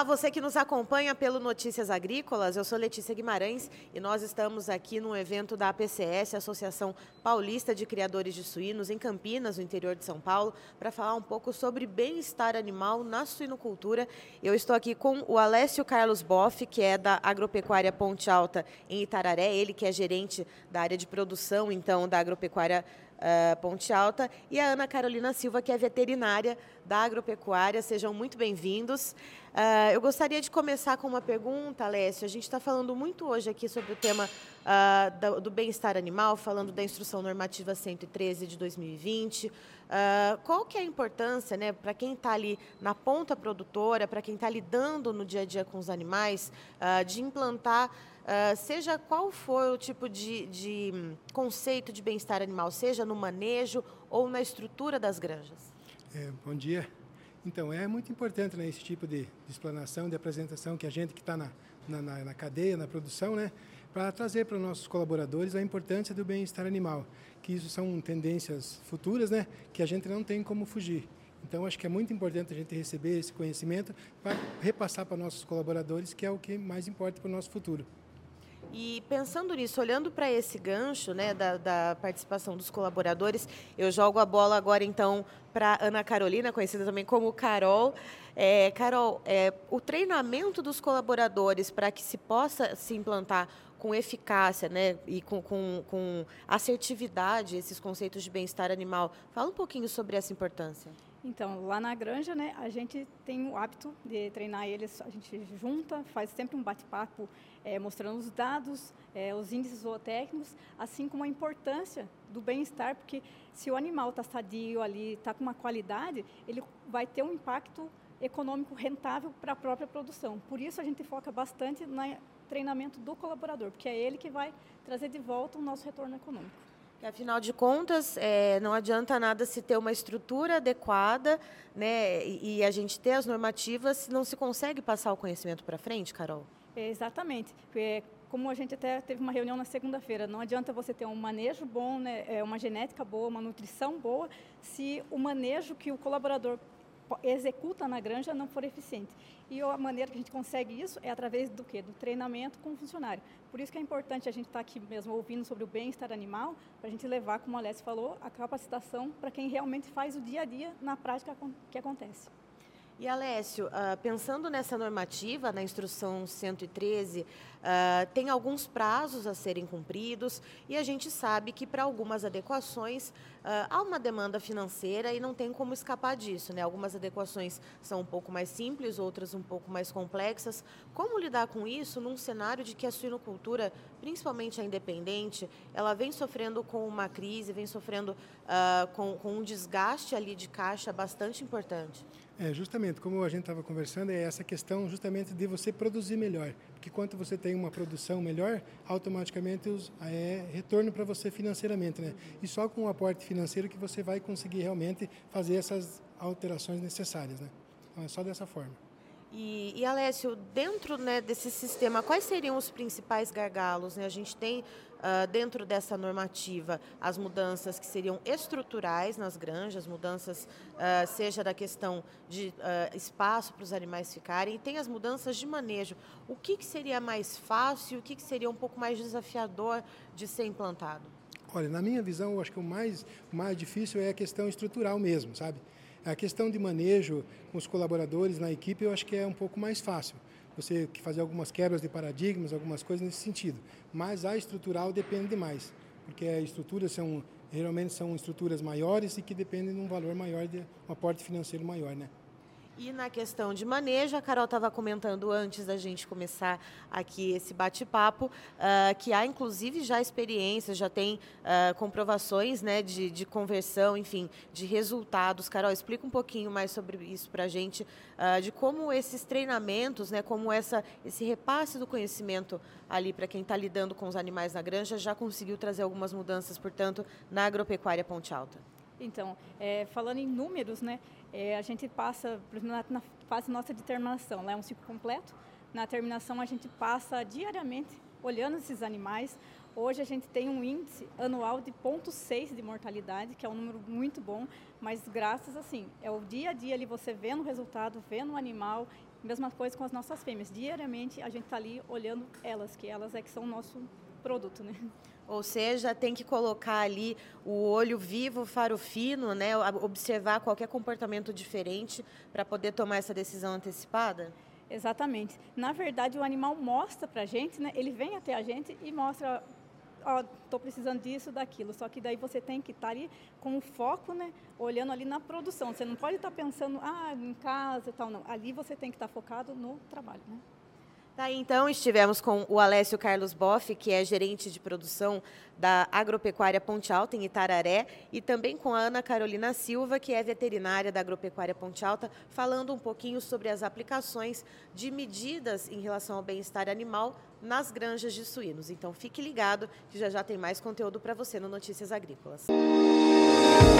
Olá, você que nos acompanha pelo Notícias Agrícolas, eu sou Letícia Guimarães e nós estamos aqui no evento da APCS, Associação Paulista de Criadores de Suínos, em Campinas, no interior de São Paulo, para falar um pouco sobre bem-estar animal na suinocultura. Eu estou aqui com o Alessio Carlos Boff, que é da Agropecuária Ponte Alta, em Itararé, ele que é gerente da área de produção, então, da Agropecuária uh, Ponte Alta, e a Ana Carolina Silva, que é veterinária da agropecuária. Sejam muito bem-vindos. Uh, eu gostaria de começar com uma pergunta, Alessio. A gente está falando muito hoje aqui sobre o tema uh, do, do bem-estar animal, falando da Instrução Normativa 113 de 2020. Uh, qual que é a importância, né, para quem está ali na ponta produtora, para quem está lidando no dia a dia com os animais, de implantar Uh, seja qual for o tipo de, de conceito de bem-estar animal, seja no manejo ou na estrutura das granjas? É, bom dia. Então, é muito importante né, esse tipo de, de explanação, de apresentação que a gente que está na, na, na, cadeia, na produção, né, para trazer para os nossos colaboradores a importância do bem-estar animal, que isso são tendências futuras né, que a gente não tem como fugir. Então, acho que é muito importante a gente receber esse conhecimento para repassar para nossos colaboradores, que é o que mais importa para o nosso futuro. E pensando nisso, olhando para esse gancho né, da, da, participação dos colaboradores, eu jogo a bola agora então para Ana Carolina, conhecida também como Carol. É, Carol, é, o treinamento dos colaboradores para que se possa se implantar com eficácia né, e com, com, com assertividade esses conceitos de bem-estar animal, fala um pouquinho sobre essa importância. Então, lá na granja, né, a gente tem o hábito de treinar eles, a gente junta, faz sempre um bate-papo é, mostrando os dados, é, os índices zootécnicos, assim como a importância do bem-estar, porque se o animal está sadio ali, está com uma qualidade, ele vai ter um impacto econômico rentável para a própria produção. Por isso a gente foca bastante no treinamento do colaborador, porque é ele que vai trazer de volta o nosso retorno econômico. Afinal de contas, é, não adianta nada se ter uma estrutura adequada né, e, e, a gente ter as normativas se não se consegue passar o conhecimento para frente, Carol? É, exatamente. É, como a gente até teve uma reunião na segunda-feira, não adianta você ter um manejo bom, né, é, uma genética boa, uma nutrição boa, se o manejo que o colaborador executa na granja não for eficiente. E a maneira que a gente consegue isso é através do quê? Do treinamento com o funcionário. Por isso que é importante a gente estar tá aqui mesmo ouvindo sobre o bem-estar animal, para a gente levar, como a Alessia falou, a capacitação para quem realmente faz o dia a dia na prática que acontece. E Alessio, uh, pensando nessa normativa, na instrução 113, uh, ah, tem alguns prazos a serem cumpridos e a gente sabe que para algumas adequações uh, há uma demanda financeira e não tem como escapar disso. Né? Algumas adequações são um pouco mais simples, outras um pouco mais complexas. Como lidar com isso num cenário de que a suinocultura, principalmente a independente, ela vem sofrendo com uma crise, vem sofrendo com, com um desgaste ali de caixa bastante importante? É, justamente, como a gente estava conversando, é essa questão justamente de você produzir melhor. Porque quanto você tem uma produção melhor, automaticamente os, é retorno para você financeiramente. Né? E só com o aporte financeiro que você vai conseguir realmente fazer essas alterações necessárias. Né? Então é só dessa forma. E, e Alessio, dentro né, desse sistema, quais seriam os principais gargalos? Né? A gente tem uh, dentro dessa normativa as mudanças que seriam estruturais nas granjas, mudanças uh, seja da questão de uh, espaço para os animais ficarem, e tem as mudanças de manejo. O que, que seria mais fácil, o que, que seria um pouco mais desafiador de ser implantado? Olha, na minha visão, eu acho que o mais, mais difícil é a questão estrutural mesmo, sabe? A questão de manejo com os colaboradores na equipe eu acho que é um pouco mais fácil. Você fazer algumas quebras de paradigmas, algumas coisas nesse sentido. Mas a estrutural depende demais, porque as estruturas são geralmente são estruturas maiores e que dependem de um valor maior, de um aporte financeiro maior, né? E na questão de manejo, a Carol estava comentando antes da gente começar aqui esse bate-papo, uh, que há inclusive já experiências, já tem uh, comprovações né, de, de, conversão, enfim, de resultados. Carol, explica um pouquinho mais sobre isso para a gente, uh, de como esses treinamentos, né, como essa, esse repasse do conhecimento ali para quem está lidando com os animais na granja já conseguiu trazer algumas mudanças, portanto, na agropecuária Ponte Alta. Então, é, falando em números, né, é, a gente passa, na, na fase nossa de terminação, lá é um ciclo completo, na terminação a gente passa diariamente olhando esses animais. Hoje a gente tem um índice anual de 0,6 de mortalidade, que é um número muito bom, mas graças assim, é o dia a dia ali você vendo o resultado, vendo o animal, Mesma coisa com as nossas fêmeas. Diariamente a gente está ali olhando elas, que elas é que são o nosso produto, né? Ou seja, tem que colocar ali o olho vivo, faro fino, né? Observar qualquer comportamento diferente para poder tomar essa decisão antecipada? Exatamente. Na verdade, o animal mostra para a gente, né? Ele vem até a gente e mostra estou precisando disso, daquilo. Só que daí você tem que estar tá ali com o foco, né, olhando ali na produção. Você não pode estar tá pensando, ah, em casa e tal, não. Ali você tem que estar tá focado no trabalho, né? Tá, então estivemos com o Alessio Carlos Boff, que é gerente de produção da Agropecuária Ponte Alta, em Itararé, e também com a Ana Carolina Silva, que é veterinária da Agropecuária Ponte Alta, falando um pouquinho sobre as aplicações de medidas em relação ao bem-estar animal nas granjas de suínos. Então fique ligado, que já já tem mais conteúdo para você no Notícias Agrícolas. Música